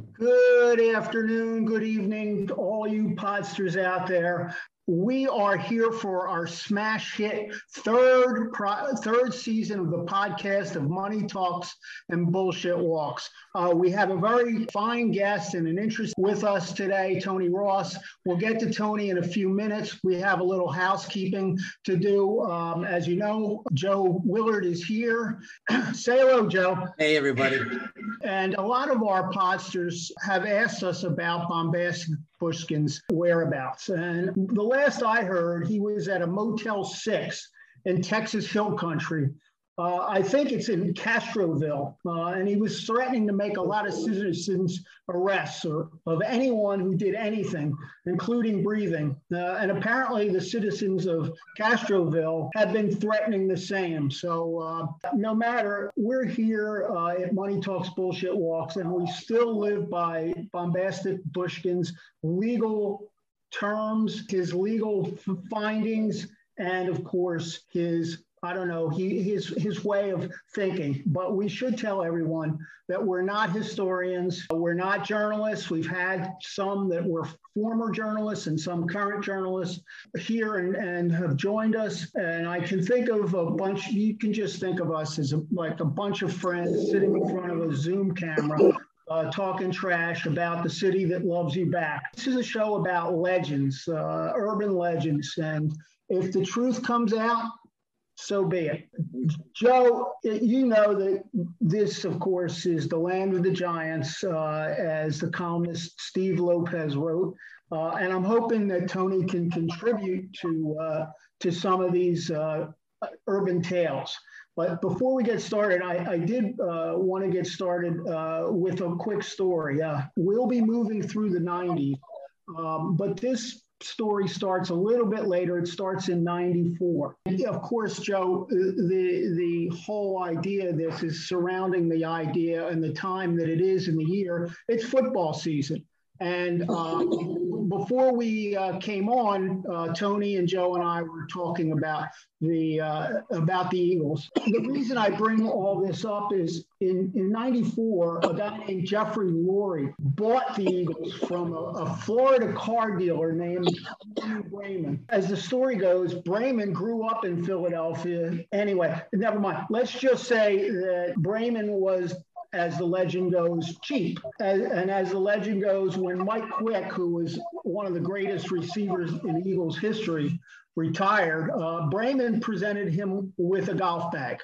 Good afternoon, good evening to all you podsters out there. We are here for our smash hit third pro- third season of the podcast of Money Talks and Bullshit Walks. Uh, we have a very fine guest and an interest with us today, Tony Ross. We'll get to Tony in a few minutes. We have a little housekeeping to do. Um, as you know, Joe Willard is here. Say hello, Joe. Hey, everybody. And a lot of our podsters have asked us about bombastic Bushkin's whereabouts. And the last I heard, he was at a Motel 6 in Texas Hill Country. Uh, I think it's in Castroville. Uh, and he was threatening to make a lot of citizens arrests or of anyone who did anything, including breathing. Uh, and apparently, the citizens of Castroville have been threatening the same. So, uh, no matter, we're here uh, at Money Talks Bullshit Walks, and we still live by Bombastic Bushkin's legal terms, his legal findings, and of course, his I don't know, he, his, his way of thinking. But we should tell everyone that we're not historians, we're not journalists. We've had some that were former journalists and some current journalists here and, and have joined us. And I can think of a bunch, you can just think of us as a, like a bunch of friends sitting in front of a Zoom camera uh, talking trash about the city that loves you back. This is a show about legends, uh, urban legends. And if the truth comes out, so be it. Joe, you know that this, of course, is the land of the giants, uh, as the columnist Steve Lopez wrote. Uh, and I'm hoping that Tony can contribute to, uh, to some of these uh, urban tales. But before we get started, I, I did uh, want to get started uh, with a quick story. we'll be moving through the 90s, um, but this story starts a little bit later. It starts in 94. And of course, Joe, the, the whole idea of this is surrounding the idea and the time that it is in the year. It's football season. And uh, before we uh, came on, uh, Tony and Joe and I were talking about the uh, about the Eagles. The reason I bring all this up is in in '94, a guy named Jeffrey Lurie bought the Eagles from a, a Florida car dealer named Braman. As the story goes, Braman grew up in Philadelphia. Anyway, never mind. Let's just say that Braman was as the legend goes, cheap. As, and as the legend goes, when Mike Quick, who was one of the greatest receivers in Eagles history, retired, uh, Braman presented him with a golf bag.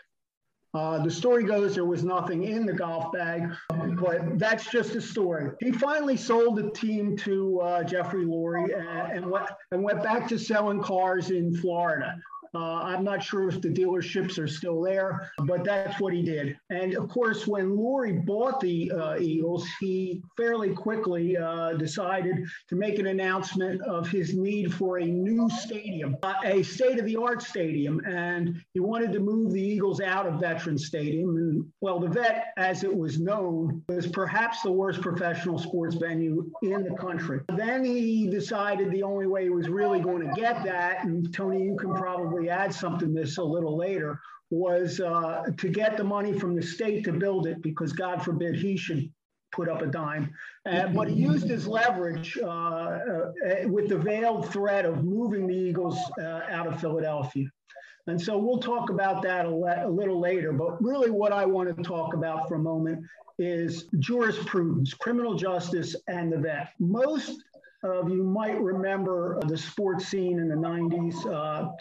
Uh, the story goes there was nothing in the golf bag, but that's just a story. He finally sold the team to uh, Jeffrey Lurie and, and, went, and went back to selling cars in Florida. Uh, I'm not sure if the dealerships are still there, but that's what he did. And of course, when Lurie bought the uh, Eagles, he fairly quickly uh, decided to make an announcement of his need for a new stadium, uh, a state of the art stadium. And he wanted to move the Eagles out of Veterans Stadium. And well, the vet, as it was known, was perhaps the worst professional sports venue in the country. Then he decided the only way he was really going to get that, and Tony, you can probably add something to this a little later, was uh, to get the money from the state to build it because God forbid he should put up a dime. Uh, but he used his leverage uh, uh, with the veiled threat of moving the Eagles uh, out of Philadelphia. And so we'll talk about that a, le- a, little later. But really, what I want to talk about for a moment is jurisprudence, criminal justice, and the vet. Most of you might remember the sports scene in the 90s.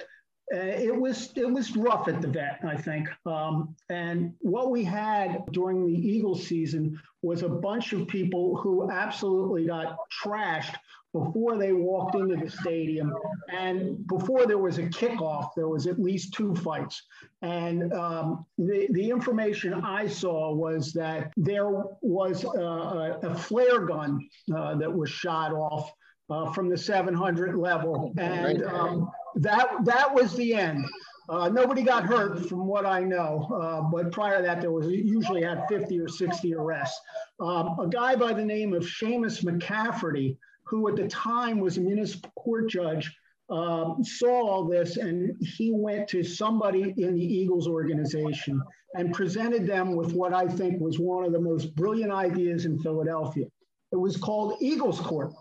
Uh, it was it was rough at the vet, I think. Um, and what we had during the Eagle season was a bunch of people who absolutely got trashed before they walked into the stadium, and before there was a kickoff, there was at least two fights. And um, the the information I saw was that there was a, a flare gun uh, that was shot off uh, from the 700 level, and um, that that was the end. Uh, nobody got hurt from what I know, uh, but prior to that, there was usually had 50 or 60 arrests. Um, a guy by the name of Seamus McCafferty, who at the time was a municipal court judge, um, saw all this and he went to somebody in the Eagles organization and presented them with what I think was one of the most brilliant ideas in Philadelphia. It was called Eagles Court.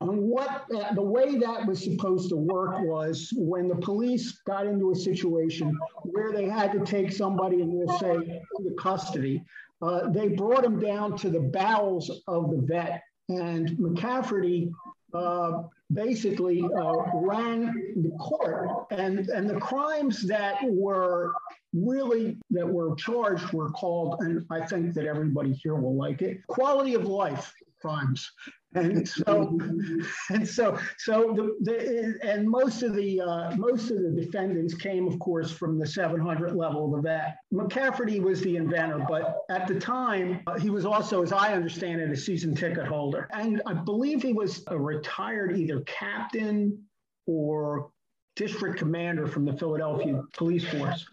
And what uh, the way that was supposed to work was when the police got into a situation where they had to take somebody and we'll say into custody, uh, they brought him down to the bowels of the vet. And McCafferty uh, basically uh, ran the court, and and the crimes that were really that were charged were called, and I think that everybody here will like it, quality of life crimes. And so, and so, so the, the and most of the uh, most of the defendants came, of course, from the 700 level of that. McCafferty was the inventor, but at the time, uh, he was also, as I understand it, a season ticket holder, and I believe he was a retired either captain or district commander from the Philadelphia Police Force.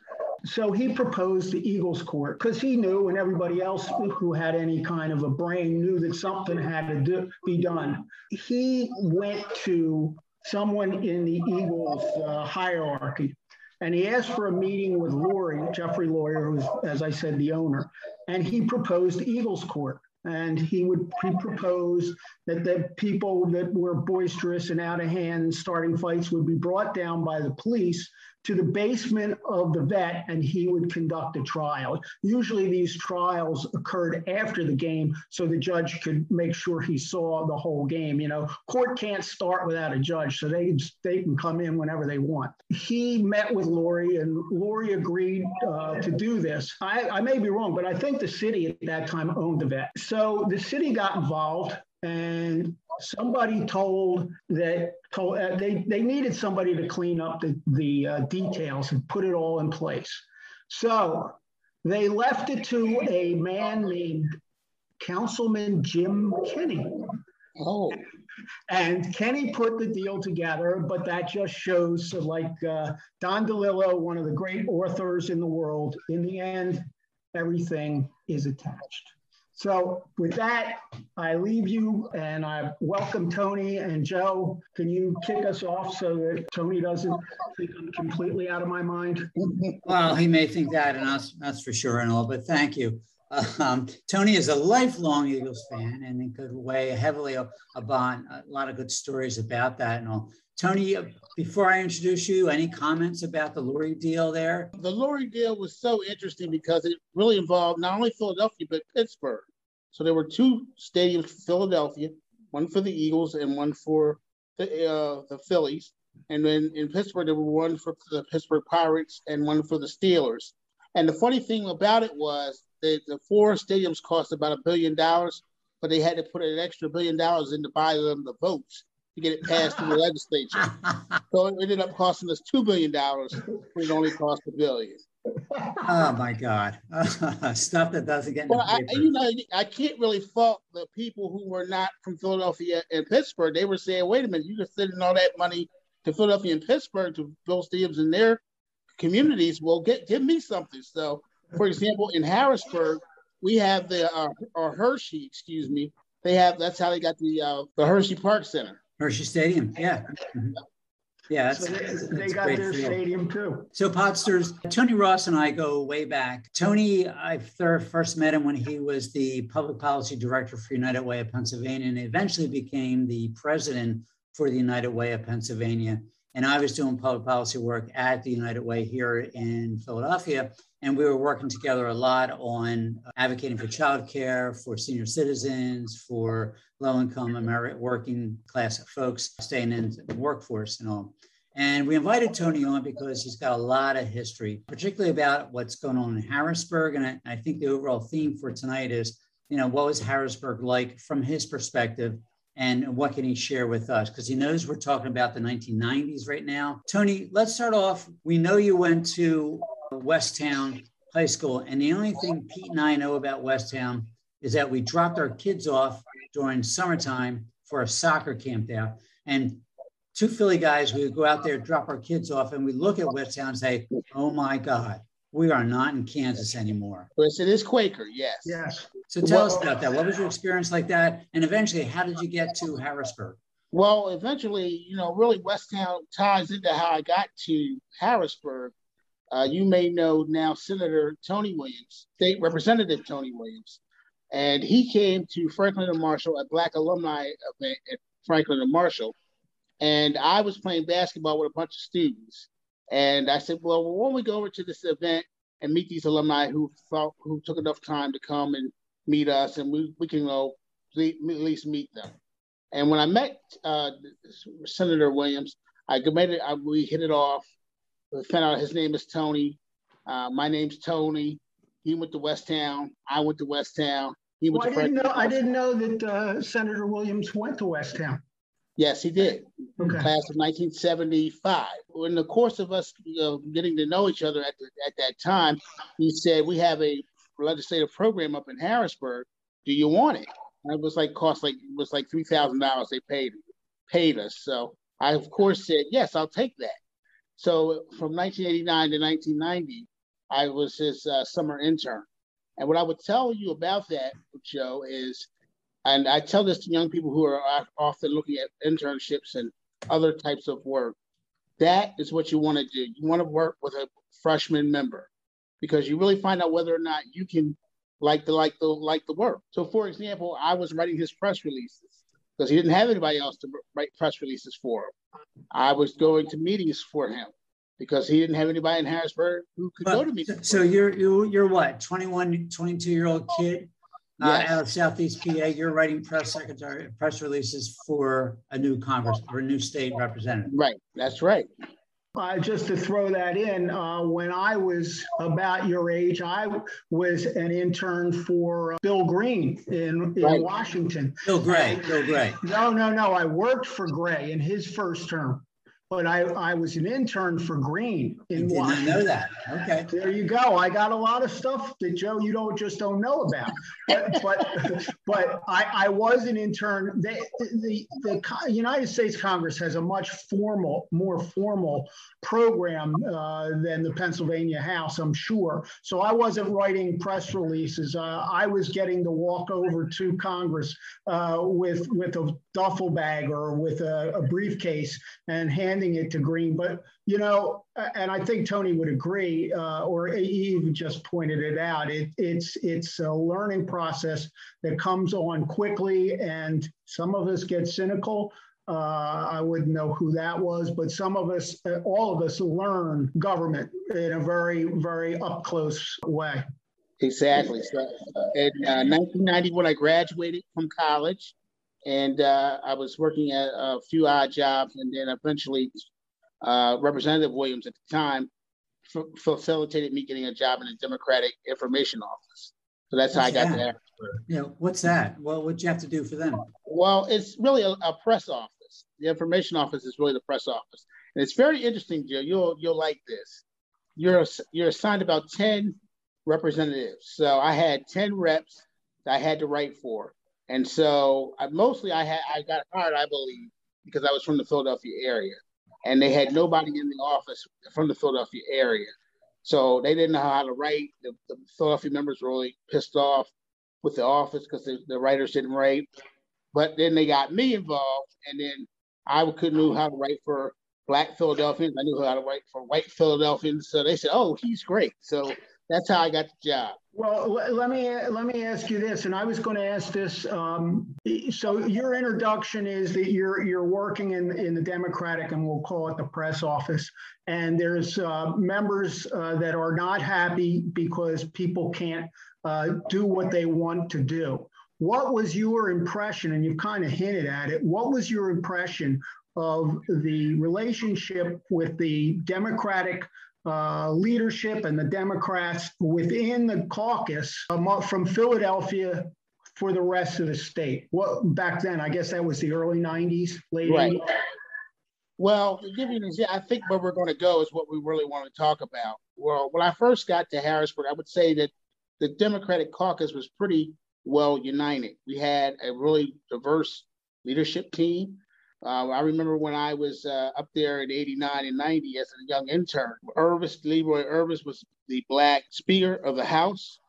So he proposed the Eagles Court because he knew, and everybody else who had any kind of a brain knew that something had to do, be done. He went to someone in the Eagles uh, hierarchy and he asked for a meeting with Lurie, Jeffrey Lurie, who's, as I said, the owner, and he proposed Eagles Court. And he would he propose that the people that were boisterous and out of hand starting fights would be brought down by the police to the basement of the vet and he would conduct a trial. Usually these trials occurred after the game so the judge could make sure he saw the whole game. You know, court can't start without a judge, so they, they can come in whenever they want. He met with Lurie and Lurie agreed uh, to do this. I, I may be wrong, but I think the city at that time owned the vet. So the city got involved and somebody told that told, uh, they, they needed somebody to clean up the, the uh, details and put it all in place. So they left it to a man named Councilman Jim Kenney. Oh. And Kenney put the deal together, but that just shows, like uh, Don DeLillo, one of the great authors in the world, in the end, everything is attached. So with that, I leave you and I welcome Tony and Joe. Can you kick us off so that Tony doesn't think I'm completely out of my mind? Well, he may think that, and that's, that's for sure and all, but thank you. Um, Tony is a lifelong Eagles fan and could weigh heavily upon a lot of good stories about that and all. Tony, before I introduce you, any comments about the Lurie deal there? The Lurie deal was so interesting because it really involved not only Philadelphia, but Pittsburgh. So there were two stadiums for Philadelphia, one for the Eagles and one for the, uh, the Phillies. And then in Pittsburgh, there were one for the Pittsburgh Pirates and one for the Steelers. And the funny thing about it was that the four stadiums cost about a billion dollars, but they had to put an extra billion dollars in to buy them the votes to get it passed through the legislature. So it ended up costing us two billion dollars when it only cost a billion. oh my God! Stuff that doesn't get. Well, I, you know, I can't really fault the people who were not from Philadelphia and Pittsburgh. They were saying, "Wait a minute, you just sending all that money to Philadelphia and Pittsburgh to build stadiums in their communities. Well, get give me something." So, for example, in Harrisburg, we have the uh, or Hershey, excuse me. They have that's how they got the uh, the Hershey Park Center. Hershey Stadium. Yeah. Mm-hmm. Yeah, so they, they got their stadium too. So Podsters, Tony Ross and I go way back. Tony, I first met him when he was the public policy director for United Way of Pennsylvania and eventually became the president for the United Way of Pennsylvania. And I was doing public policy work at the United Way here in Philadelphia. And we were working together a lot on uh, advocating for childcare, for senior citizens, for low income American working class folks staying in the workforce and all. And we invited Tony on because he's got a lot of history, particularly about what's going on in Harrisburg. And I, I think the overall theme for tonight is, you know, what was Harrisburg like from his perspective and what can he share with us? Because he knows we're talking about the 1990s right now. Tony, let's start off. We know you went to Westtown High School, and the only thing Pete and I know about Westtown is that we dropped our kids off during summertime for a soccer camp there. And two Philly guys, we would go out there, drop our kids off, and we look at Westtown and say, oh my God, we are not in Kansas anymore. Yes, it is Quaker, yes. Yes. So tell well, us about that. What was your experience like that? And eventually, how did you get to Harrisburg? Well, eventually, you know, really Westtown ties into how I got to Harrisburg. Uh, you may know now Senator Tony Williams, State Representative Tony Williams. And he came to Franklin and Marshall, a Black alumni event at Franklin and Marshall. And I was playing basketball with a bunch of students. And I said, well, why don't we go over to this event and meet these alumni who thought, who took enough time to come and meet us, and we, we can know, at least meet them. And when I met uh, Senator Williams, I made it. I, we hit it off. We found out his name is Tony. Uh, my name's Tony. He went to Westtown. I went to Westtown. He went well, to I didn't know. I didn't know that uh, Senator Williams went to Westtown. Yes, he did. Okay. Class of 1975. In the course of us you know, getting to know each other at, the, at that time, he said, We have a legislative program up in Harrisburg. Do you want it? And it was like cost like it was like three thousand dollars they paid paid us. So I of course said, Yes, I'll take that. So from 1989 to 1990, I was his uh, summer intern. And what I would tell you about that, Joe, is and I tell this to young people who are often looking at internships and other types of work. That is what you want to do. You want to work with a freshman member because you really find out whether or not you can like the like the like the work. So, for example, I was writing his press releases because he didn't have anybody else to write press releases for him. I was going to meetings for him because he didn't have anybody in Harrisburg who could but, go to meetings. So you're you're what 21, 22 year old kid uh, out of Southeast PA, you're writing press secretary press releases for a new Congress or a new state representative. Right, that's right. Uh, just to throw that in, uh, when I was about your age, I was an intern for uh, Bill Green in, in right. Washington. Bill Gray. Bill Gray. No, no, no. I worked for Gray in his first term but I, I was an intern for Green in did Washington. Not know that. Okay. There you go. I got a lot of stuff that Joe you don't just don't know about. But but but I, I was an intern. They, the the United States Congress has a much formal, more formal program uh, than the Pennsylvania House, I'm sure. So I wasn't writing press releases. Uh, I was getting to walk over to Congress uh, with with a duffel bag or with a, a briefcase and hand it to Green. But, you know, and I think Tony would agree, uh, or he even just pointed it out, it, it's, it's a learning process that comes on quickly, and some of us get cynical. Uh, I wouldn't know who that was, but some of us, uh, all of us, learn government in a very, very up close way. Exactly. So in uh, 1990, when I graduated from college, and uh, I was working at a few odd jobs, and then eventually uh, Representative Williams at the time f- facilitated me getting a job in the Democratic Information Office. So that's what's how I got that? there. Yeah, what's that? Well, what'd you have to do for them? Well, it's really a, a, press office. The information office is really the press office, and it's very interesting, Joe. You'll you'll like this. You're you're assigned about ten representatives. So I had ten reps that I had to write for. And so I, mostly I had I got hired, I believe, because I was from the Philadelphia area, and they had nobody in the office from the Philadelphia area, so they didn't know how to write. The, the Philadelphia members were really pissed off with the office because the, the writers didn't write. But then they got me involved, and then I couldn't know how to write for Black Philadelphians. I knew how to write for white Philadelphians. So they said, "Oh, he's great." So that's how I got the job. Well, let me let me ask you this, and I was going to ask this. Um, so your introduction is that you're you're working in in the Democratic, and we'll call it the press office, and there's uh, members uh, that are not happy because people can't uh, do what they want to do. What was your impression? And you've kind of hinted at it. What was your impression of the relationship with the Democratic uh, leadership and the Democrats within the caucus um, from Philadelphia for the rest of the state. Well, back then, I guess that was the early 90s, late right. 80s. Well, to give you an example, I think where we're going to go is what we really want to talk about. Well, when I first got to Harrisburg, I would say that the Democratic caucus was pretty well united. We had a really diverse leadership team. Uh, I remember when I was uh, up there in 89 and 90 as a young intern. Irvis, Leroy Irvis was the black Speaker of the House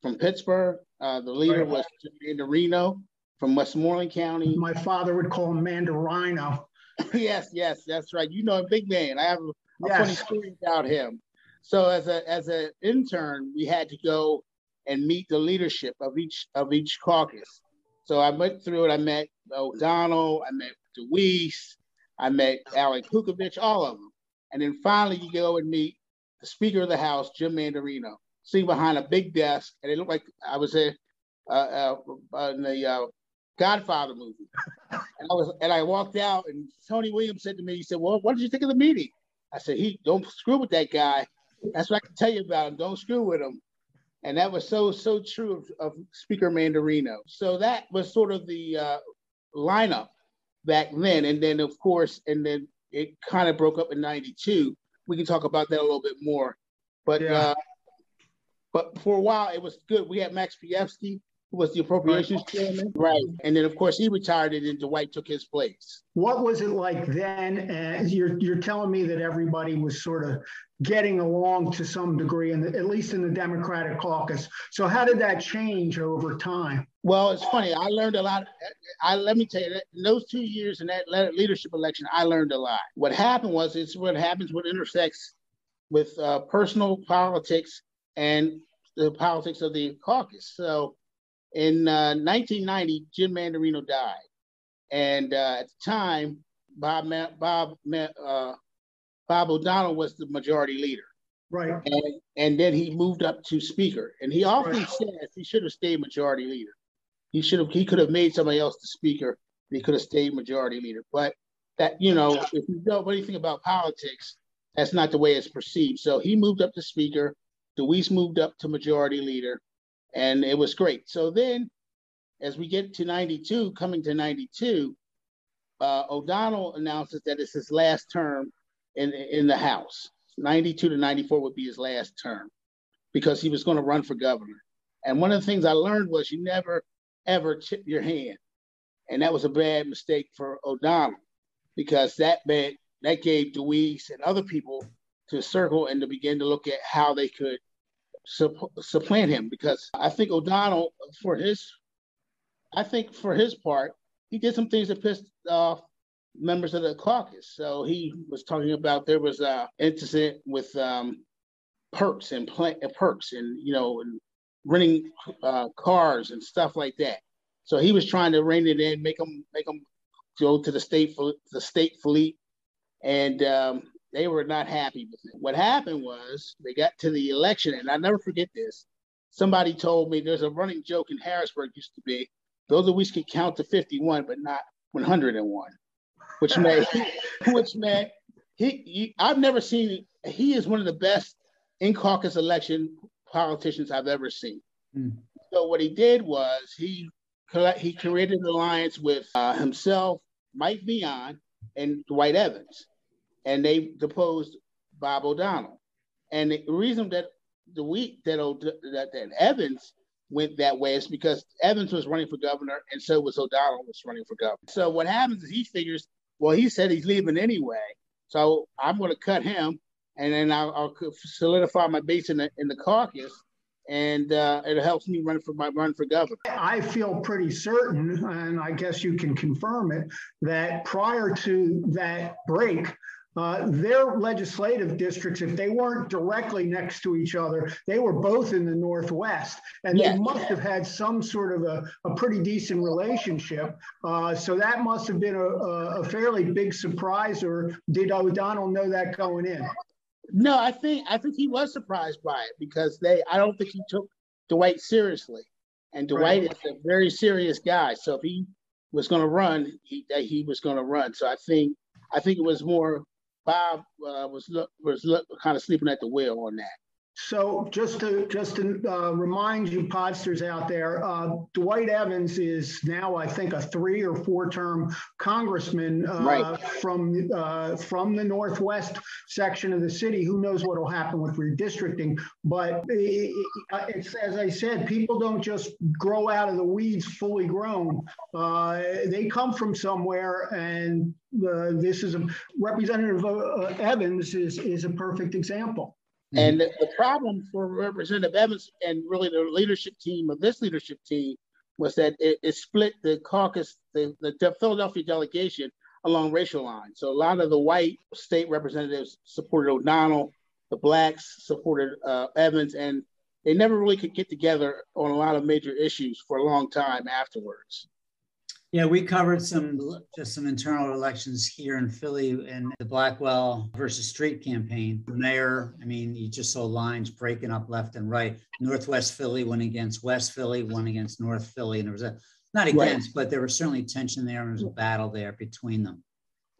from Pittsburgh. Uh, the leader was Manderino from Westmoreland County. My father would call him Manderino. yes, yes, that's right. You know a big man. I have a, a yes. funny story about him. So as a as an intern, we had to go and meet the leadership of each of each caucus. So I went through it. I met O'Donnell, I met DeWeese, I met Alec Kukovich, all of them. And then finally you go and meet the Speaker of the House, Jim Manderino, sitting behind a big desk, and it looked like I was there uh, uh, in the uh, Godfather movie. And I was and I walked out, and Tony Williams said to me, he said, "Well, what did you think of the meeting?" I said, "He don't screw with that guy. That's what I can tell you about him. Don't screw with him." And that was so so true of, of Speaker Manderino. So that was sort of the uh, lineup back then, and then of course, and then it kind of broke up in '92. We can talk about that a little bit more, but yeah. uh, but for a while it was good. We had Max Pievsky, who was the appropriations chairman, right? And then of course he retired, and then Dwight took his place. What was it like then? Uh, you're you're telling me that everybody was sort of getting along to some degree, in the, at least in the Democratic caucus. So how did that change over time? Well, it's funny. I learned a lot. I let me tell you that in those two years in that leadership election, I learned a lot. What happened was it's what happens what intersects with uh, personal politics and the politics of the caucus. So in uh, 1990, Jim Manderino died, and uh, at the time, Bob Bob uh, Bob O'Donnell was the majority leader. Right. And, and then he moved up to speaker. And he often right. says he should have stayed majority leader. He should have he could have made somebody else the speaker. He could have stayed majority leader. But that, you know, if you know anything about politics, that's not the way it's perceived. So he moved up to speaker. DeWeese moved up to majority leader, and it was great. So then, as we get to 92, coming to 92, uh, O'Donnell announces that it's his last term in in the House. 92 to 94 would be his last term because he was going to run for governor. And one of the things I learned was you never ever chip your hand. And that was a bad mistake for O'Donnell because that bad, that gave DeWeese and other people to circle and to begin to look at how they could supplant him. Because I think O'Donnell, for his, I think for his part, he did some things that pissed off members of the caucus. So he was talking about there was a incident with um, perks and pl- perks and you know and renting uh, cars and stuff like that. So he was trying to rein it in, make them make them go to the state the state fleet, and um, they were not happy with it. What happened was they got to the election, and I never forget this. Somebody told me there's a running joke in Harrisburg used to be, those of we can count to 51, but not 101 which meant which meant he, he, I've never seen he is one of the best in caucus election politicians I've ever seen. Mm. So what he did was he he created an alliance with uh, himself, Mike Veon, and Dwight Evans, and they deposed Bob O'Donnell. And the reason that the week that, that that Evans went that way is because Evans was running for governor, and so was O'Donnell was running for governor. So what happens is he figures well, he said he's leaving anyway, so I'm going to cut him, and then I'll, I'll, solidify my base in the in the caucus, and uh, it helps me run for my run for governor. I feel pretty certain, and I guess you can confirm it, that prior to that break, uh, their legislative districts, if they weren't directly next to each other, they were both in the Northwest. And yes. they must have had some sort of a, a pretty decent relationship. Uh, so that must have been a, a, fairly big surprise, or did O'Donnell know that going in? No, I think I think he was surprised by it because they I don't think he took Dwight seriously. And Dwight right. is a very serious guy. So if he was going to run, he he was going to run. So I think I think it was more Bob uh, was look, was look, kind of sleeping at the wheel on that. So just to just to uh, remind you, podsters out there, uh, Dwight Evans is now, I think, a three or four term congressman uh, right. from uh, from the northwest section of the city. Who knows what will happen with redistricting? But it's as I said, people don't just grow out of the weeds fully grown. Uh, they come from somewhere, and uh, this is a Representative Evans is is a perfect example. Mm-hmm. And the, problem for Representative Evans and really the leadership team of this leadership team was that it, it split the caucus, the, the Philadelphia delegation along racial lines. So a lot of the white state representatives supported O'Donnell, the blacks supported uh, Evans, and they never really could get together on a lot of major issues for a long time afterwards. Yeah, we covered some just some internal elections here in Philly in the Blackwell versus Street campaign. The mayor, I mean, you just saw lines breaking up left and right. Northwest Philly went against West Philly, one against North Philly, and there was a not against, right. but there was certainly tension there, and there was a battle there between them.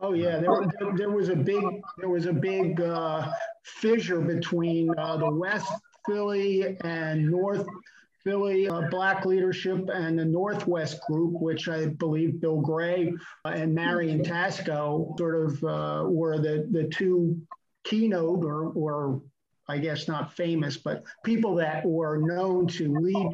Oh yeah, there, there was a big there was a big uh, fissure between uh, the West Philly and North Philly uh, Black Leadership and the Northwest Group, which I believe Bill Gray uh, and Marian Tasco sort of uh, were the, the two keynote or, or I guess not famous, but people that were known to lead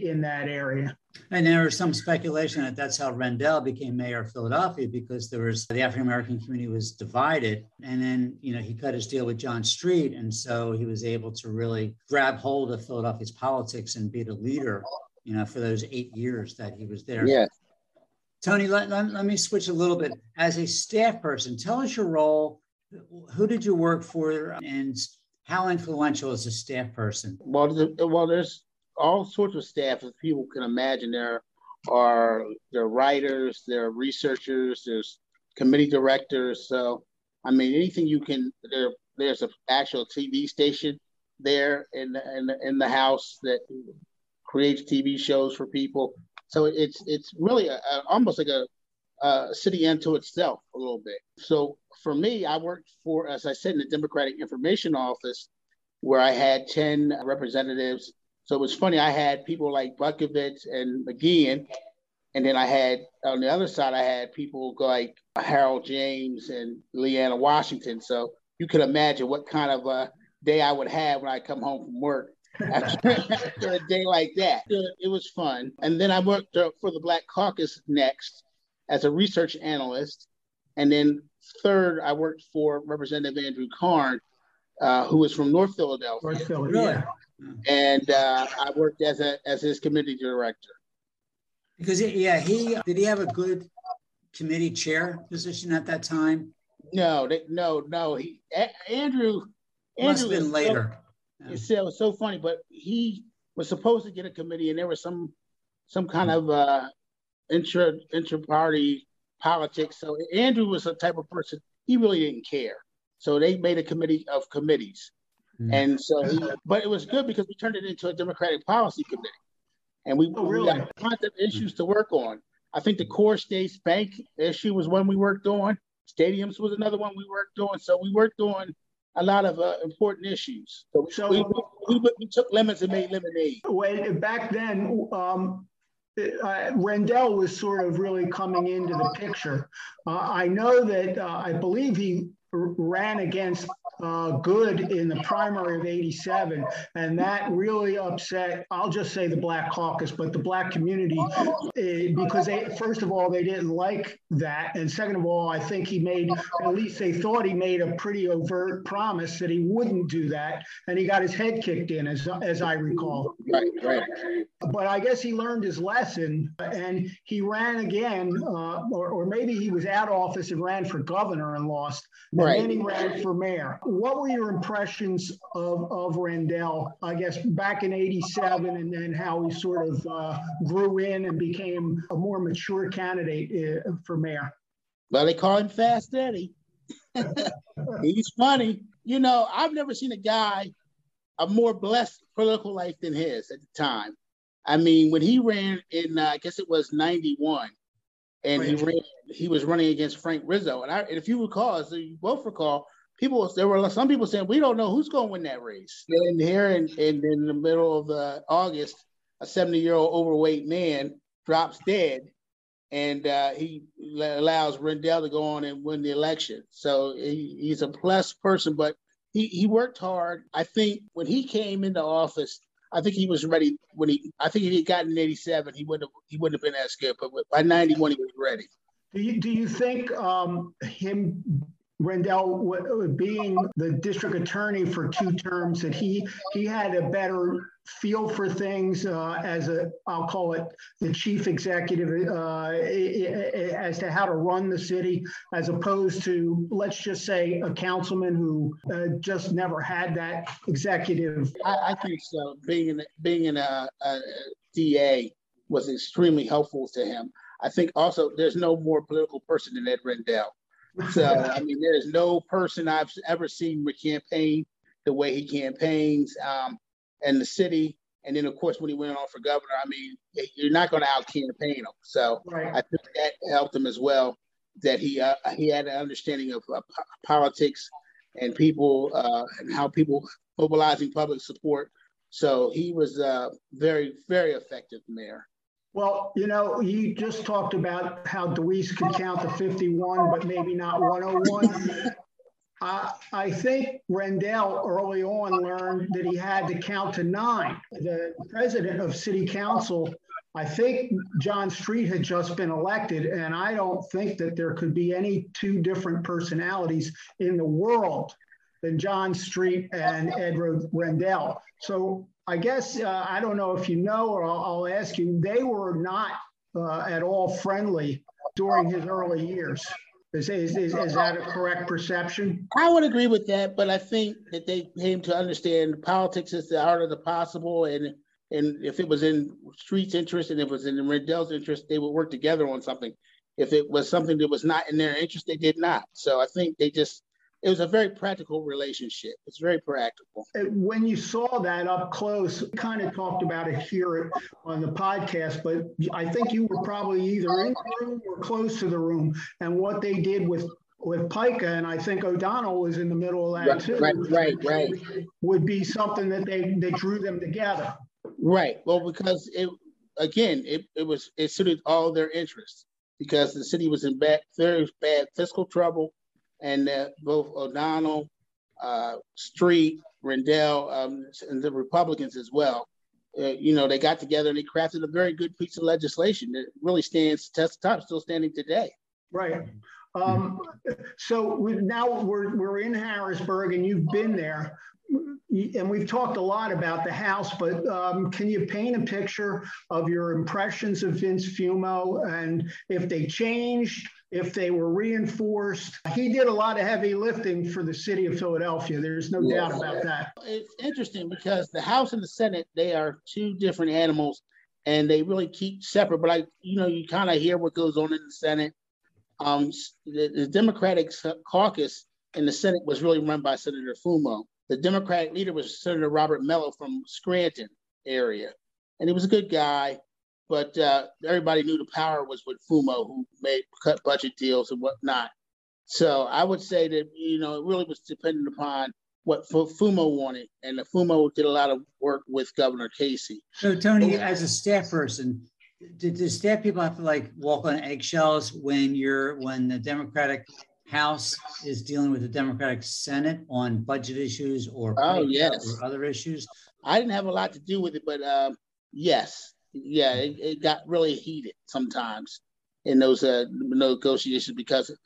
in that area. And there was some speculation that that's how Rendell became mayor of Philadelphia because there was the African American community was divided, and then you know he cut his deal with John Street, and so he was able to really grab hold of Philadelphia's politics and be the leader, you know, for those eight years that he was there. Yeah. Tony, let, let, let me switch a little bit. As a staff person, tell us your role. Who did you work for, and how influential is a staff person? Well, the, well, there's all sorts of staff as people can imagine. There are there are writers, there are researchers, there's committee directors. So I mean, anything you can. There, there's an actual TV station there in in the, in the house that creates TV shows for people. So it's it's really a, a, almost like a, a city unto itself a little bit. So for me, I worked for, as I said, in the Democratic Information Office, where I had ten representatives so it was funny. I had people like Butkovitz and McGeehan, and then I had on the other side, I had people like Harold James and Leanna Washington. So you could imagine what kind of a day I would have when I come home from work after, after a day like that. It was fun. And then I worked for the Black Caucus next as a research analyst. And then third, I worked for Representative Andrew Carn, uh, was from North Philadelphia. North Philadelphia. And uh, I worked as a as his committee director. Because yeah, he did he have a good committee chair position at that time? No, they, no, no. He a- Andrew must Andrew have been later. So, yeah. It was so funny, but he was supposed to get a committee, and there was some some kind of uh, intra intra party politics. So Andrew was the type of person he really didn't care. So they made a committee of committees. Mm. And so, he, but it was good because we turned it into a Democratic policy committee, and we, oh, really? we got tons of issues to work on. I think the CoreStates bank issue was one we worked on. Stadiums was another one we worked on. So we worked on a lot of uh, important issues. So, so we, we, we, we, took lemons and made lemonade. When, back then, um, uh, Rendell was sort of really coming into the picture. Uh, I know that uh, I believe he ran against uh, Goode in the primary of 87. And that really upset, I'll just say the Black Caucus, but the Black community, uh, because they, first of all, they didn't like that. And second of all, I think he made, at least they thought he made a pretty overt promise that he wouldn't do that. And he got his head kicked in, as, as I recall. Right, right. But I guess he learned his lesson and he ran again, uh, or, or maybe he was out of office and ran for governor and lost. And right. then he ran for mayor what were your impressions of, of Rendell, I guess, back in 87 and then how he sort of uh, grew in and became a more mature candidate uh, for mayor? Well, they call him Fast Eddie. He's funny. You know, I've never seen a guy a more blessed political life than his at the time. I mean, when he ran in, uh, I guess it was 91, and he ran, he was running against Frank Rizzo. And, I, and if you recall, as you both recall, people there were some people saying we don't know who's going to win that race. And here in, in, in the middle of uh, August, a 70 year old overweight man drops dead, and uh, he allows Rendell to go on and win the election. So he, he's a plus person, but he, he worked hard. I think when he came into office, I think he was ready when he. I think if he got in '87, he wouldn't have, he wouldn't have been as good. But by '91, he was ready. Do you do you think um, him Rendell, being the district attorney for two terms, that he he had a better feel for things uh, as a I'll call it the chief executive uh, as to how to run the city, as opposed to let's just say a councilman who uh, just never had that executive. I, I think so. Being in being in a, a DA was extremely helpful to him. I think also there's no more political person than Ed Rendell. So I mean, there's no person I've ever seen campaign the way he campaigns um, in the city. And then, of course, when he went on for governor, I mean, you're not going to out campaign him. So right. I think that helped him as well. That he uh, he had an understanding of uh, politics and people uh, and how people mobilizing public support. So he was uh, very very effective mayor. Well, you know, you just talked about how Deweese could count to 51, but maybe not 101. Uh, I think Rendell early on learned that he had to count to nine. The president of city council, I think John Street had just been elected, and I don't think that there could be any two different personalities in the world than John Street and Ed Rendell. So I guess uh, I don't know if you know, or I'll, I'll ask you. They were not uh, at all friendly during his early years. Is, is, is, is, that a correct perception? I would agree with that, but I think that they came to understand politics is the art of the possible, and and if it was in Street's interest and if it was in Rendell's interest, they would work together on something. If it was something that was not in their interest, they did not. So I think they just it was a very practical relationship. It's very practical. When you saw that up close, kind of talked about it here on the podcast, but I think you were probably either in the room or close to the room. And what they did with with PICA, and I think O'Donnell was in the middle of that right, too. Right, right, right. Would be something that they they drew them together. Right. Well, because it again, it, it was it suited all their interests because the city was in bad, very bad fiscal trouble and uh, both O'Donnell, uh, Street, Rendell, um, and the Republicans as well. Uh, you know, they got together and they crafted a very good piece of legislation that really stands to test time, still standing today. Right. Um, so we, now we're, we're in Harrisburg and you've been there and we've talked a lot about the house, but um, can you paint a picture of your impressions of Vince Fumo and if they changed, if they were reinforced? He did a lot of heavy lifting for the city of Philadelphia. There's no doubt about that. It's interesting because the House and the Senate, they are two different animals and they really keep separate. But I, you know, you kind of hear what goes on in the Senate. Um, the, the Democratic caucus in the Senate was really run by Senator Fumo the Democratic leader was Senator Robert Mellow from Scranton area, and he was a good guy. But uh, everybody knew the power was with Fumo, who made cut budget deals and whatnot. So I would say that you know it really was dependent upon what Fumo wanted, and the Fumo did a lot of work with Governor Casey. So Tony, as a staff person, did the staff people have to like walk on eggshells when you're when the Democratic House is dealing with the Democratic Senate on budget issues or oh yes or other issues. I didn't have a lot to do with it, but uh, yes, yeah, it, it, got really heated sometimes in those uh, negotiations because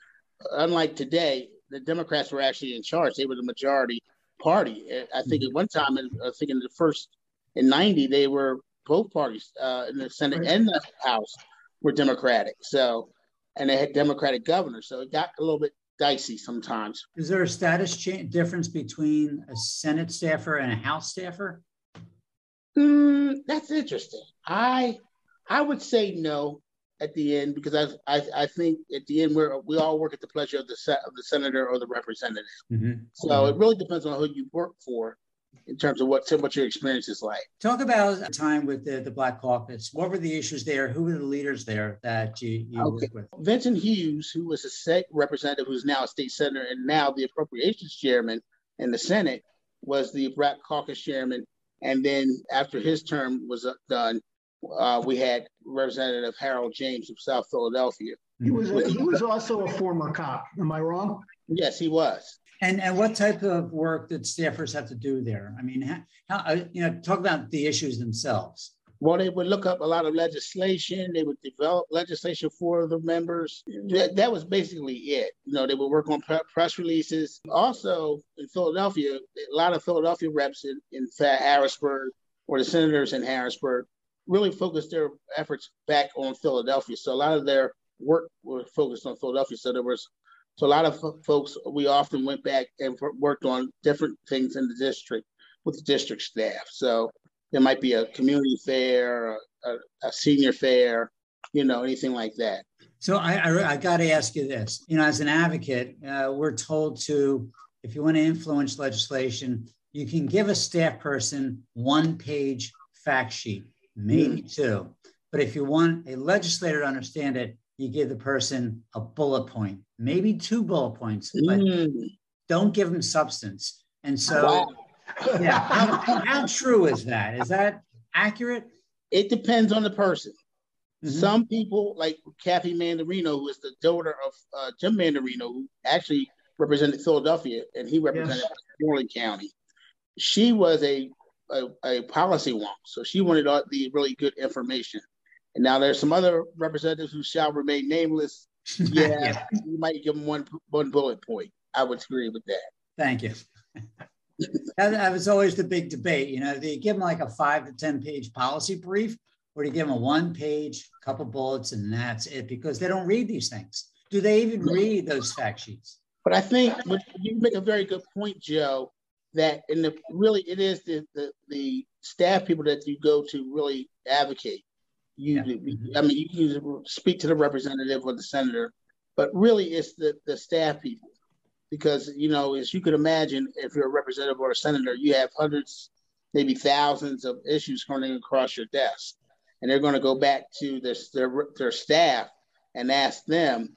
unlike today, the Democrats were actually in charge; they were the majority party. I think at one time, I think in the first in '90, they were both parties uh, in the Senate and the House were Democratic. So and they had Democratic governors. So it got a little bit dicey sometimes. Is there a status cha- difference between a Senate staffer and a House staffer? Mm, that's interesting. I I would say no at the end because I I, I think at the end we we all work at the pleasure of the set of the senator or the representative. Mm-hmm. So mm-hmm. it really depends on who you work for in terms of what what your experience is like. Talk about a time with the, the Black Caucus. What were the issues there? Who were the leaders there that you, you okay. worked with? Vincent Hughes, who was a state representative, who's now a state senator and now the appropriations chairman in the Senate, was the Black Caucus chairman. And then after his term was done, uh, we had Representative Harold James of South Philadelphia. He was a, he was also a former cop. Am I wrong? Yes, he was. And, and what type of work did staffers have to do there? I mean, how, how uh, you know, talk about the issues themselves. Well, they would look up a lot of legislation. They would develop legislation for the members. That, that was basically it. You know, they would work on press releases. Also, in Philadelphia, a lot of Philadelphia reps in, in Harrisburg or the senators in Harrisburg really focused their efforts back on Philadelphia. So a lot of their work was focused on Philadelphia. So there was so a lot of folks we often went back and worked on different things in the district with the district staff. So there might be a community fair, a, a senior fair, you know, anything like that. So I, I, I got to ask you this. You know, as an advocate, uh, we're told to, if you want to influence legislation, you can give a staff person one page fact sheet, maybe mm. two. But if you want a legislator to understand it, you give the person a bullet point, maybe two bullet points, but mm. don't give them substance. And so wow yeah. How, how, true is that? Is that accurate? It depends on the person. Mm-hmm. Some people, like Kathy Manderino, who is the daughter of uh, Jim Manderino, who actually represented Philadelphia and he represented yes. County. She was a, a, a policy wonk, so she wanted all the really good information. And now there's some other representatives who shall remain nameless. Yeah, yeah. you might give them one one bullet point. I would agree with that. Thank you that, that, was always the big debate. You know, do you give them like a five to 10 page policy brief or do you give them a one page, couple bullets, and that's it? Because they don't read these things. Do they even read those fact sheets? But I think you make a very good point, Joe, that in the really it is the, the, the staff people that you go to really advocate. You, yeah. I mean, you can speak to the representative or the senator, but really it's the, the staff people because you know, as you could imagine, if you're a representative or a senator, you have hundreds, maybe thousands of issues coming across your desk, and they're going to go back to their their, their staff and ask them,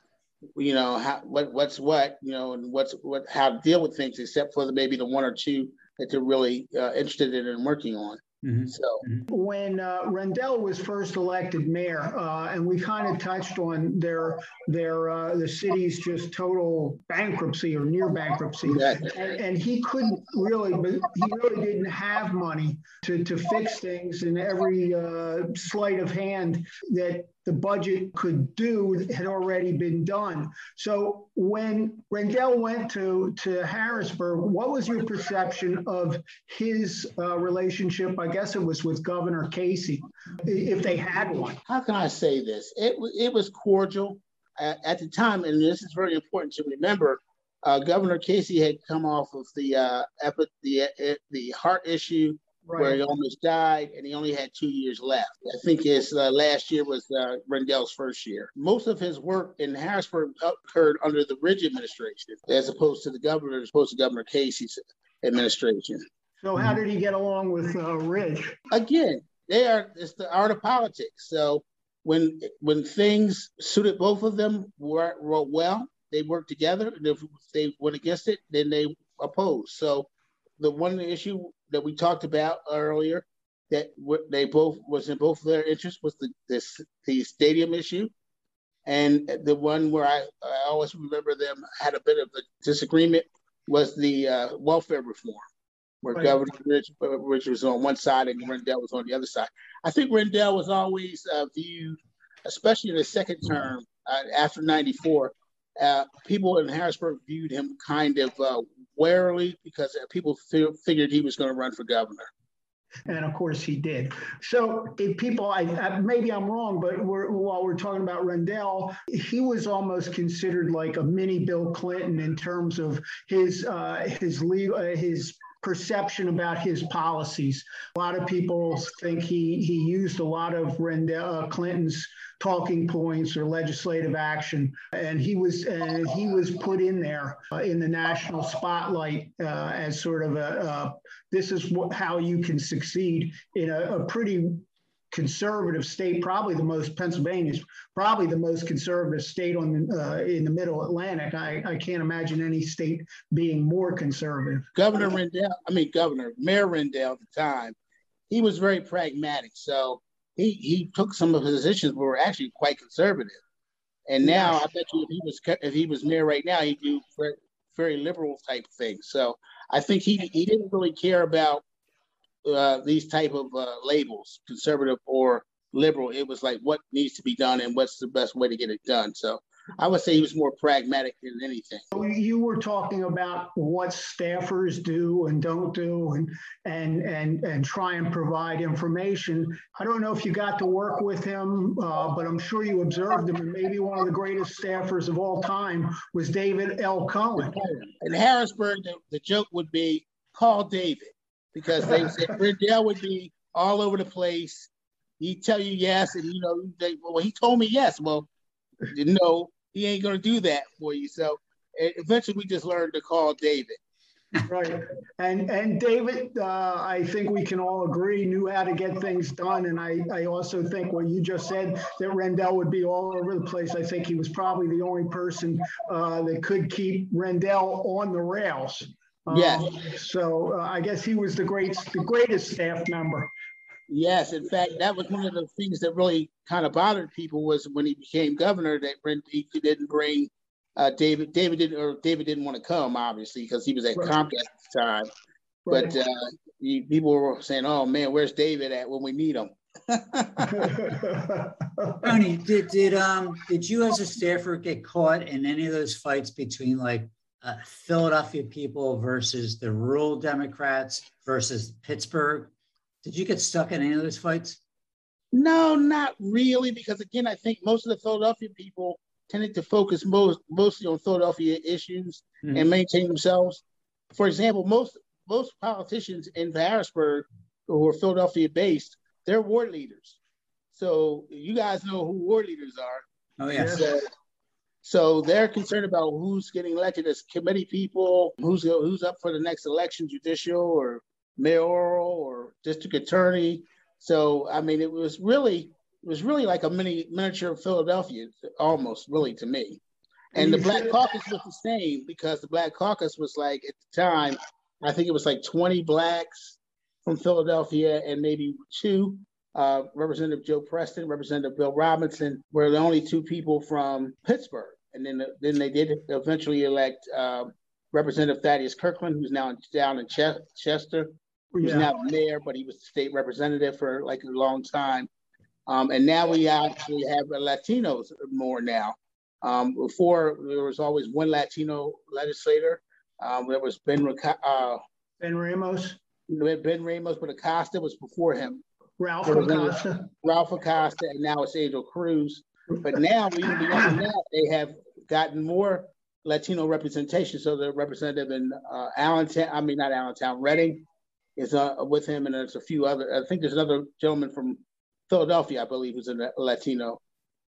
you know, how what what's what, you know, and what's what how to deal with things, except for the, maybe the one or two that they're really uh, interested in and working on. Mm-hmm. So mm-hmm. when uh, Rendell was first elected mayor, uh, and we kind of touched on their their uh, the city's just total bankruptcy or near bankruptcy, and, and, he couldn't really, he really didn't have money to to fix things, and every uh, sleight of hand that the budget could do had already been done. So when Rendell went to, to Harrisburg, what was your perception of his uh, relationship? I guess it was with Governor Casey, if they had one. How can I say this? It, it was cordial at, at the time, and this is very important to remember. Uh, Governor Casey had come off of the uh, epi- the uh, the heart issue right. where he almost died, and he only had two years left. I think his uh, last year was uh, Rendell's first year. Most of his work in Harrisburg occurred under the Ridge administration, as opposed to the governor, as opposed to Governor Casey's administration. So, how did he get along with uh, Ridge? Again, they are it's the art of politics. So, when when things suited both of them were, were well, they worked together. And if they went against it, then they opposed. So, the one issue that we talked about earlier that they both was in both of their interests was the this the stadium issue, and the one where I, I always remember them had a bit of a disagreement was the uh, welfare reform, where right. Governor Ridge, Ridge, was on one side and Rendell was on the other side. I think Rendell was always uh, viewed, especially in the second term uh, after '94. Uh, people in Harrisburg viewed him kind of uh, warily because people figured he was going to run for governor. And of course he did. So people, I, I, maybe I'm wrong, but we're, while we're talking about Rendell, he was almost considered like a mini Bill Clinton in terms of his uh, his legal uh, his perception about his policies. A lot of people think he he used a lot of Rendell, uh, Clinton's talking points or legislative action, and he was and he was put in there uh, in the national spotlight uh, as sort of a uh, this is what, how you can succeed in a, a pretty conservative state, probably the most Pennsylvania is probably the most conservative state on uh, in the Middle Atlantic. I, I can't imagine any state being more conservative. Governor Rendell, I mean Governor Mayor Rendell at the time, he was very pragmatic. So he he took some of his positions were actually quite conservative. And now I bet you if he was if he was mayor right now, he'd do very, very liberal type things. So I think he he didn't really care about uh, these type of uh, labels, conservative or liberal. It was like what needs to be done and what's the best way to get it done. So I would say he was more pragmatic than anything. You were talking about what staffers do and don't do and and and and try and provide information. I don't know if you got to work with him, uh, but I'm sure you observed him. And maybe one of the greatest staffers of all time was David L. Cohen. In Harrisburg, the, the joke would be call David because they said Rendell would be all over the place. He'd tell you yes, and you know, they, well, he told me yes. Well, no, he ain't gonna do that for you. So eventually, we just learned to call David. right, and and David, uh, I think we can all agree knew how to get things done, and I I also think what you just said that Rendell would be all over the place. I think he was probably the only person uh, that could keep Rendell on the rails. Um, yeah. So uh, I guess he was the great the greatest staff member. Yes, in fact, that was one of the things that really kind of bothered people was when he became governor that he didn't bring uh, David. David didn't, or David didn't want to come, obviously, because he was at right. Comcast at the time. Right. But uh, he, people were saying, "Oh man, where's David at when we need him?" Tony, did did um did you as a staffer get caught in any of those fights between like uh, Philadelphia people versus the rural Democrats versus Pittsburgh? Did you get stuck in any of those fights? No, not really, because again, I think most of the Philadelphia people tended to focus most mostly on Philadelphia issues mm-hmm. and maintain themselves. For example, most most politicians in Harrisburg who are Philadelphia based, they're ward leaders. So you guys know who ward leaders are. Oh yeah. So, so they're concerned about who's getting elected as committee people, who's who's up for the next election, judicial or mayoral or district attorney. So I mean, it was really it was really like a mini miniature Philadelphia, almost really to me. And the Black Caucus was the same because the Black Caucus was like at the time, I think it was like 20 blacks from Philadelphia and maybe two. Uh, Representative Joe Preston, Representative Bill Robinson were the only two people from Pittsburgh. And then, then they did eventually elect uh, Representative Thaddeus Kirkland, who's now down in Ch- Chester, He's yeah. now mayor, but he was state representative for like a long time. Um, and now we actually have Latinos more now. Um, before there was always one Latino legislator. Um, there was Ben uh, Ben Ramos. Ben Ramos, but Acosta was before him. Ralph Acosta. Ralph Acosta, and now it's Angel Cruz. But now, even beyond that, they have gotten more Latino representation. So the representative in uh, Allentown, I mean not Allentown, Reading, is uh, with him, and there's a few other. I think there's another gentleman from Philadelphia, I believe, who's a Latino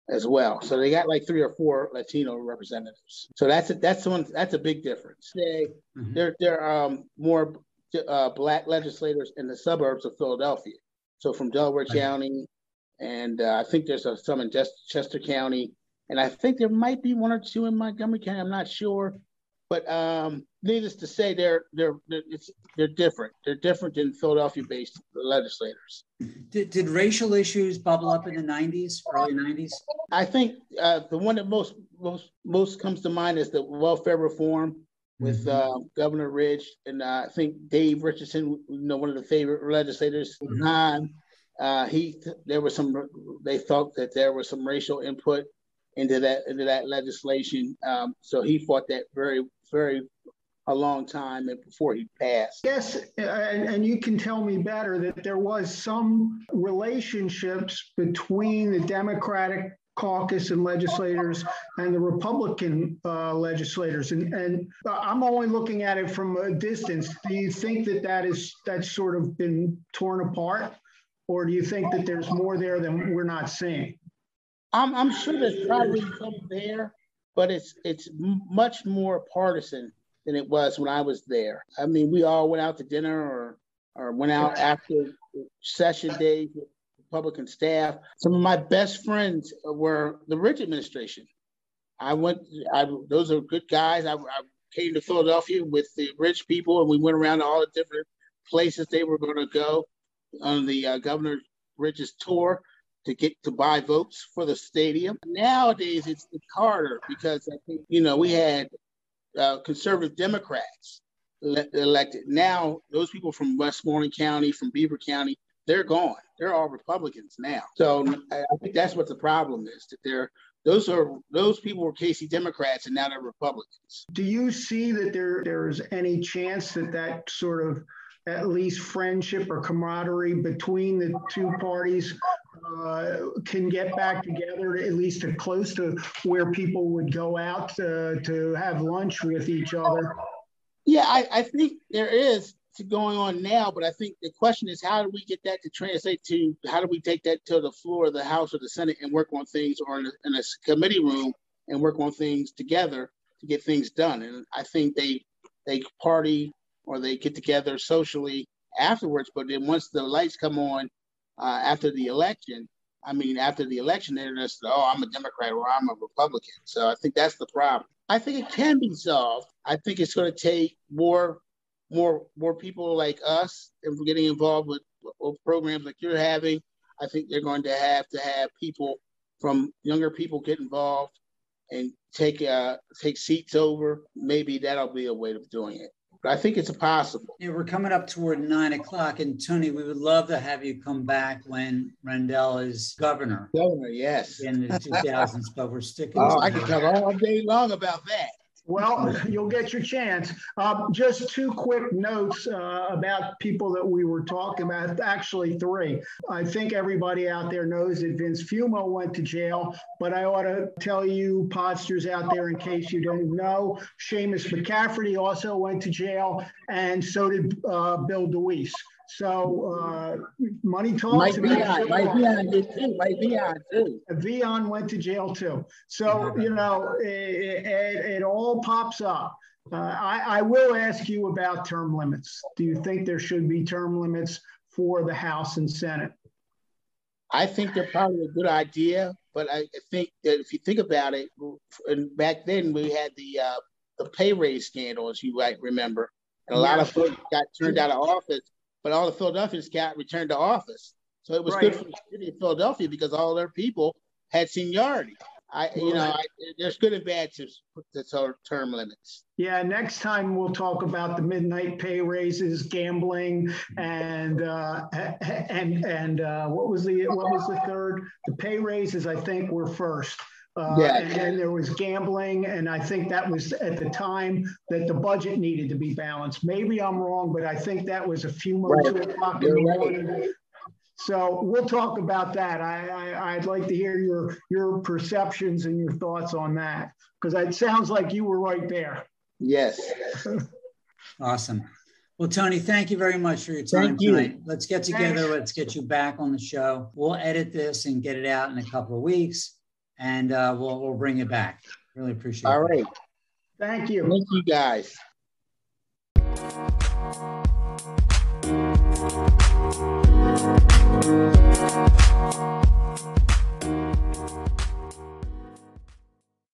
as well. So they got like three or four Latino representatives. So that's a, that's one that's a big difference. They mm-hmm. they're they're um, more uh, black legislators in the suburbs of Philadelphia. So from Delaware right. County, and uh, I think there's a, some in Chester County, and I think there might be one or two in Montgomery County. I'm not sure, but um, needless to say, they're they're they're, they're different. They're different than Philadelphia-based legislators. Did, did racial issues bubble up in the '90s, early '90s? I think uh, the one that most most most comes to mind is the welfare reform with mm-hmm. uh, Governor Ridge, and uh, I think Dave Richardson, you know, one of the favorite legislators mm-hmm. time. Uh, he there was some they felt that there was some racial input into that into that legislation. Um, so he fought that very very a long time before he passed. Yes, and, and, you can tell me better that there was some relationships between the Democratic caucus and legislators and the Republican uh, legislators, and, and I'm only looking at it from a distance. Do you think that that is that's sort of been torn apart, or do you think that there's more there than we're not seeing? I'm, I'm sure there's probably some there, but it's it's much more partisan than it was when I was there. I mean, we all went out to dinner or or went out after session days with Republican staff. Some of my best friends were the Ridge administration. I went. I those are good guys. I, I came to Philadelphia with the Ridge people, and we went around to all the different places they were going to go on the uh, Governor Ridge's tour to get to buy votes for the stadium. Nowadays, it's, harder because I think you know we had uh, conservative Democrats elected. Now, those people from Westmoreland County, from Beaver County, they're gone. They're all Republicans now. So I think that's what the problem is that they're those are those people were Casey Democrats and now they're Republicans. Do you see that there there's any chance that that sort of at least friendship or camaraderie between the two parties uh, can get back together at least to close to where people would go out to, to have lunch with each other? Yeah, I, I think there is going on now, but I think the question is how do we get that to translate to how do we take that to the floor of the House or the Senate and work on things or in a, in a committee room and work on things together to get things done. And I think they they party or they get together socially afterwards. But then once the lights come on uh, after the election, I mean, after the election, they're just, oh, I'm a Democrat or I'm a Republican. So I think that's the problem. I think it can be solved. I think it's going to take more, more, more people like us and getting involved with, with programs like you're having. I think they're going to have to have people from younger people get involved and take uh, take seats over. Maybe that'll be a way of doing it. But I think it's possible. Yeah, we're coming up toward nine o'clock, and Tony, we would love to have you come back when Rendell is governor. Governor, yes. In the 2000s, but we're sticking. Oh, I can talk all day long about that. Well, you'll get your chance. Uh, just two quick notes uh, about people that we were talking about. Actually, three. I think everybody out there knows that Vince Fumo went to jail, but I ought to tell you, podsters out there, in case you don't know, Seamus McCafferty also went to jail, and so did uh, Bill DeWeese. So uh, money talks. Mike Veon, Mike Veon did too. Mike Veon too. Veon went to jail too. So you know, it, it, it all pops up. Uh, I, I will ask you about term limits. Do you think there should be term limits for the House and Senate? I think they're probably a good idea, but I think that if you think about it, and back then we had the uh, the pay raise scandal, as you might remember, and a lot of folks got turned out of office but all the Philadelphians got returned to office. So it was right. good for the city of Philadelphia because all their people had seniority. I, you know, I, there's good and bad to put the term limits. Yeah, next time we'll talk about the midnight pay raises, gambling, and uh, and and uh, what was the what was the third? The pay raises, I think, were first. Uh, yeah. And then there was gambling, and I think that was at the time that the budget needed to be balanced. Maybe I'm wrong, but I think that was a few months right. o'clock in the morning. So we'll talk about that. I, I would like to hear your your perceptions and your thoughts on that because it sounds like you were right there. Yes. awesome. Well, Tony, thank you very much for your time thank tonight. You. Let's get together. Thanks. Let's get you back on the show. We'll edit this and get it out in a couple of weeks and uh, we'll we'll bring it back. Really appreciate All it. All right. Thank you. Thank you guys.